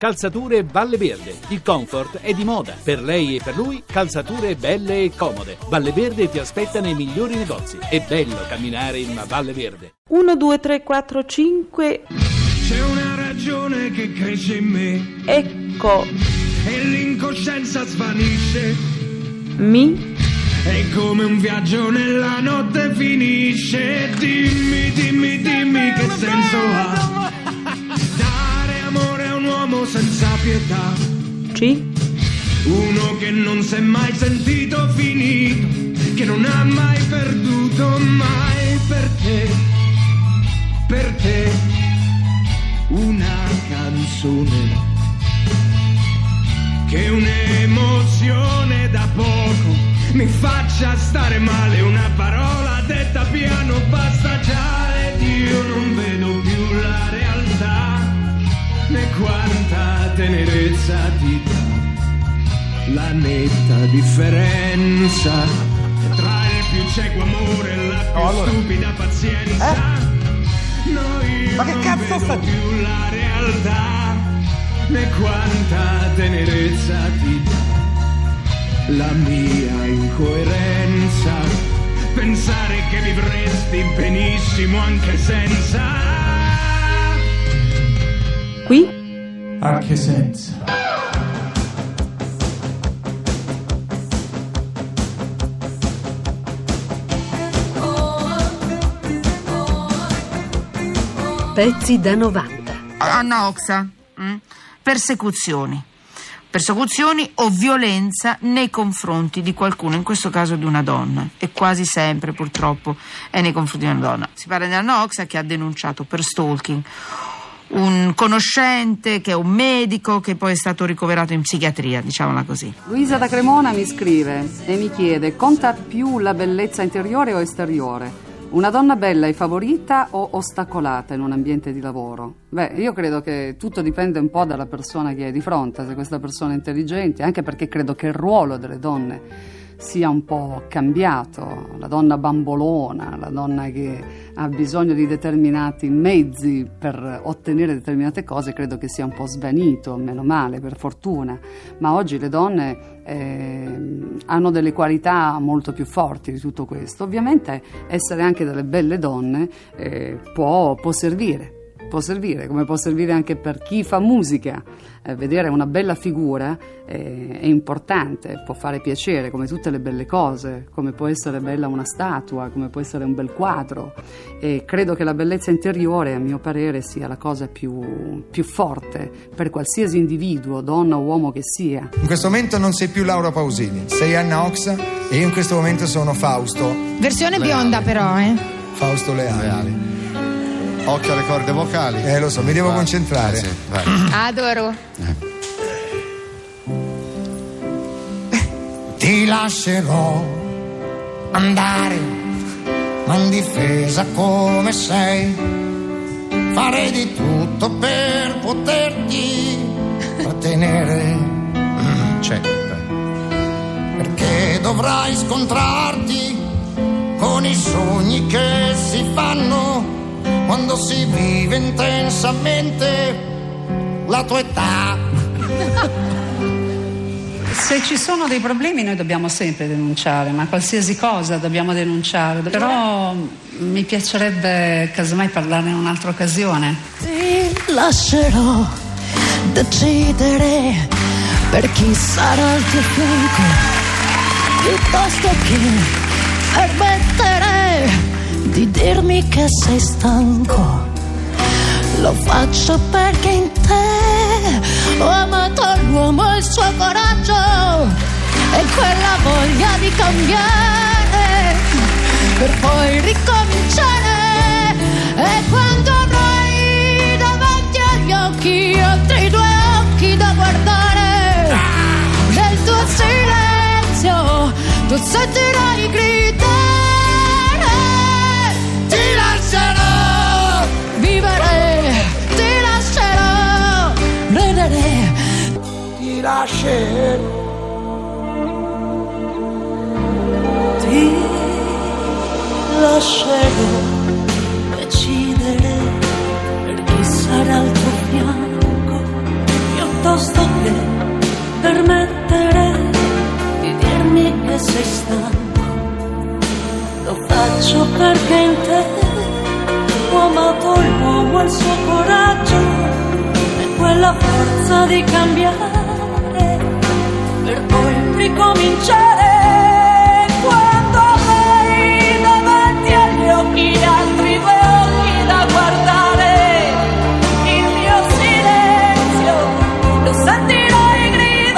Calzature Valle Verde. Il comfort è di moda. Per lei e per lui, calzature belle e comode. Valle Verde ti aspetta nei migliori negozi. È bello camminare in una Valle Verde. 1, 2, 3, 4, 5. C'è una ragione che cresce in me Ecco e l'incoscienza svanisce. mi È come un viaggio nella notte finisce. Dimmi, dimmi, dimmi che senso ha pietà. ci Uno che non si è mai sentito finito, che non ha mai perduto mai. Per te, per te, una canzone che un'emozione da poco mi faccia stare male, una parola detta piano basta già ed io non vedo più la realtà, né quanta tenerezza ti dà la netta differenza tra il più cieco amore e la più stupida pazienza. No, io Eh? Ma che cazzo sta- più la realtà, né quanta tenerezza ti dà la mia incoerenza. Pensare che vivresti benissimo anche senza. Qui Anche senza. Pezzi da 90. Anna Oxa, mm? persecuzioni. Persecuzioni o violenza nei confronti di qualcuno, in questo caso di una donna, e quasi sempre purtroppo è nei confronti di una donna. Si parla di Anna Oxa che ha denunciato per stalking un conoscente che è un medico che poi è stato ricoverato in psichiatria, diciamola così. Luisa da Cremona mi scrive e mi chiede: conta più la bellezza interiore o esteriore? Una donna bella è favorita o ostacolata in un ambiente di lavoro? Beh, io credo che tutto dipende un po' dalla persona che hai di fronte, se questa persona è intelligente, anche perché credo che il ruolo delle donne sia un po' cambiato, la donna bambolona, la donna che ha bisogno di determinati mezzi per ottenere determinate cose, credo che sia un po' svanito, meno male, per fortuna, ma oggi le donne ehm, hanno delle qualità molto più forti di tutto questo. Ovviamente essere anche delle belle donne eh, può, può servire può servire, come può servire anche per chi fa musica. Eh, vedere una bella figura eh, è importante, può fare piacere, come tutte le belle cose, come può essere bella una statua, come può essere un bel quadro. E credo che la bellezza interiore, a mio parere, sia la cosa più, più forte per qualsiasi individuo, donna o uomo che sia. In questo momento non sei più Laura Pausini, sei Anna Oxa e io in questo momento sono Fausto, Versione bionda però, eh. Fausto Leali. Occhio alle corde vocali. Eh lo so, mi devo Vai. concentrare. Eh, sì, vai. Adoro. Ti lascerò andare, ma in difesa come sei. Farei di tutto per poterti trattenere. Mm, C'è. Perché dovrai scontrarti con i sogni che si fanno quando si vive intensamente la tua età. Se ci sono dei problemi noi dobbiamo sempre denunciare, ma qualsiasi cosa dobbiamo denunciare. Però mi piacerebbe casomai parlarne in un'altra occasione. Ti lascerò decidere per chi sarà al tuo fianco, piuttosto che permettere di dirmi che sei stanco. Lo faccio perché in te ho amato l'uomo e il suo coraggio e quella voglia di cambiare per poi ricominciare. E quando avrai davanti agli occhi altri due occhi da guardare, nel tuo silenzio tu sentirai ti lascerò. Ti lascerò decidere per chi sarà al tuo fianco. Io posto che permettere di dirmi che sei stanco. Lo faccio perché in te ho amato l'uomo e il suo coraggio e quella forza di cambiare per poi ricominciare. Quando avrai davanti agli occhi altri due occhi da guardare, il mio silenzio lo sentirai gridare.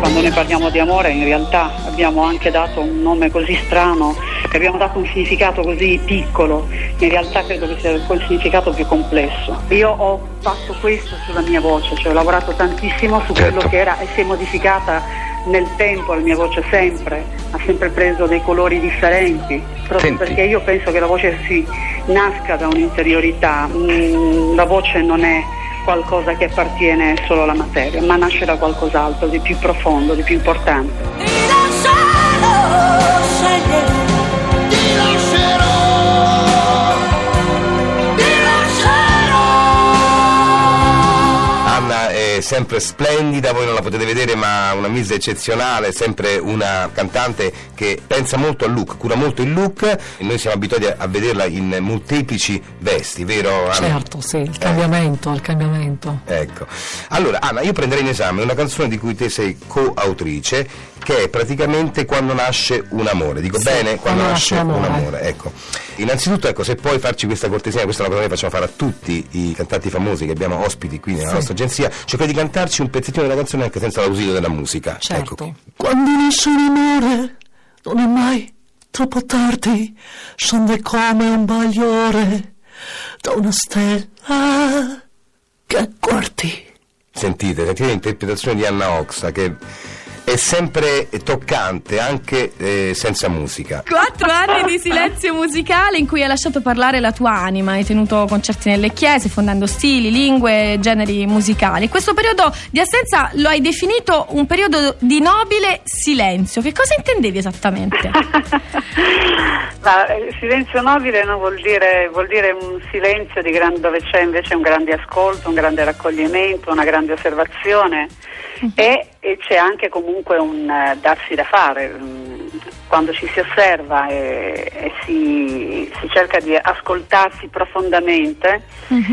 Quando noi parliamo di amore in realtà abbiamo anche dato un nome così strano, e abbiamo dato un significato così piccolo, in realtà credo che sia il significato più complesso. Io ho fatto questo sulla mia voce, cioè ho lavorato tantissimo su quello che era e si è modificata nel tempo la mia voce sempre, ha sempre preso dei colori differenti, proprio Senti. perché io penso che la voce si nasca da un'interiorità, Mm, la voce non è qualcosa che appartiene solo alla materia, ma nasce da qualcos'altro di più profondo, di più importante. È sempre splendida, voi non la potete vedere, ma una misa eccezionale, sempre una cantante che pensa molto al look, cura molto il look e noi siamo abituati a, vederla in molteplici vesti, vero Anna? Certo, sì, il cambiamento, il cambiamento. Ecco. Allora, Anna, io prenderei in esame una canzone di cui te sei coautrice, che è praticamente Quando nasce un amore. Dico Sì, bene? Quando nasce un amore. Ecco. Innanzitutto, ecco, se puoi farci questa cortesia, questa è una cosa che facciamo fare a tutti i cantanti famosi che abbiamo ospiti qui nella Sì. nostra agenzia, cercare di cantarci un pezzettino della canzone anche senza l'ausilio della musica. Certo. Ecco. Quando nasce un amore non è mai troppo tardi, scende come un bagliore da una stella che guardi. Sentite, sentite l'interpretazione di Anna Oxa che è sempre toccante anche eh, senza musica. Quattro anni di silenzio musicale in cui hai lasciato parlare la tua anima, hai tenuto concerti nelle chiese, fondando stili, lingue, generi musicali. Questo periodo di assenza lo hai definito un periodo di nobile silenzio. Che cosa intendevi esattamente? Ma eh, silenzio nobile non vuol dire, vuol dire un silenzio di gran- dove c'è invece un grande ascolto, un grande raccoglimento, una grande osservazione e, e c'è anche comunque un eh, darsi da fare. mm, Quando ci si osserva e, e si, si cerca di ascoltarsi profondamente,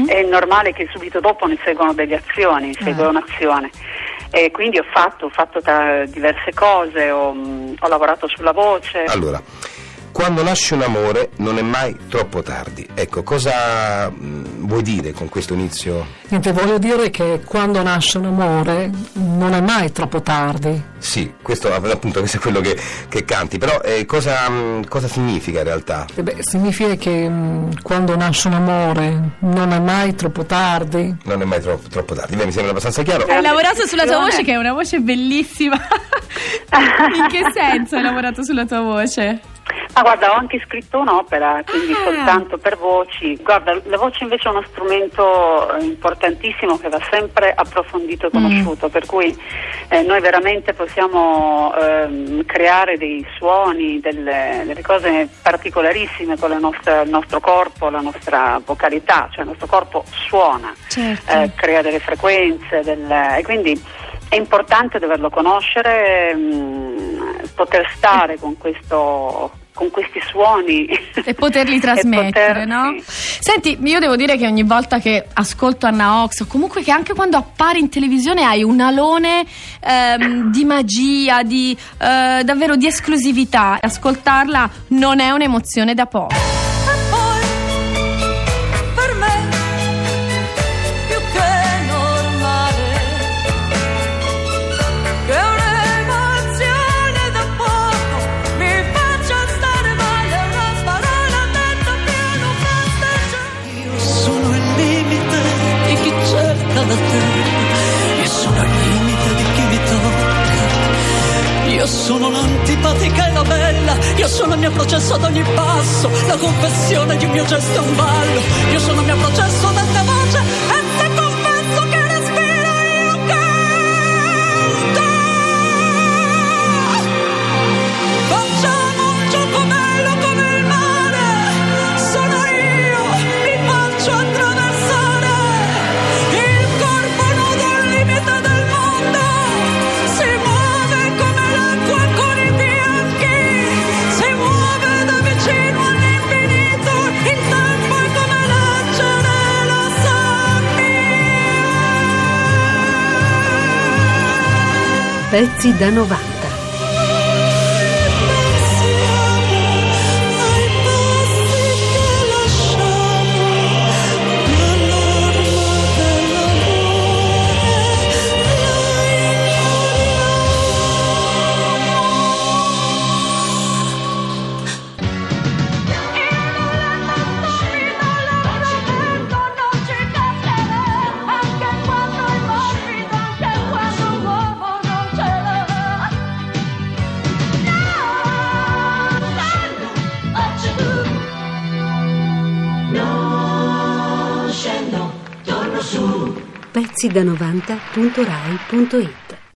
è normale che subito dopo ne seguano delle azioni, segue un'azione. E quindi ho fatto, ho fatto diverse cose, ho, mm, ho lavorato sulla voce. Allora, quando nasce un amore non è mai troppo tardi. Ecco, cosa mh, vuoi dire con questo inizio? Niente, voglio dire che quando nasce un amore non è mai troppo tardi. Sì, questo appunto questo è quello che, che canti, però eh, cosa, mh, cosa significa in realtà? E beh, significa che mm, quando nasce un amore non è mai troppo tardi. Non è mai troppo, troppo tardi, Beh, mi sembra abbastanza chiaro. Hai lavorato sulla tua voce, che è una voce bellissima. in che senso hai lavorato sulla tua voce? Ma guarda, ho anche scritto un'opera, quindi Ah. soltanto per voci. Guarda, la voce invece è uno strumento importantissimo che va sempre approfondito e conosciuto, per cui eh, noi veramente possiamo ehm, creare dei suoni, delle, delle cose particolarissime con la nostra- il nostro corpo, la nostra vocalità, cioè il nostro corpo suona, Certo. eh, crea delle frequenze del- e quindi è importante doverlo conoscere, mh, poter stare con, questo, con questi suoni E poterli trasmettere, poter- no? Senti, io devo dire che ogni volta che ascolto Anna Ox, o comunque che anche quando appare in televisione hai un alone ehm, di magia, di eh, davvero di esclusività. Ascoltarla non è un'emozione da poco. Mio gesto è un ballo Io sono il mio processo Pezzi da 90. Pezzi da 90.rai.it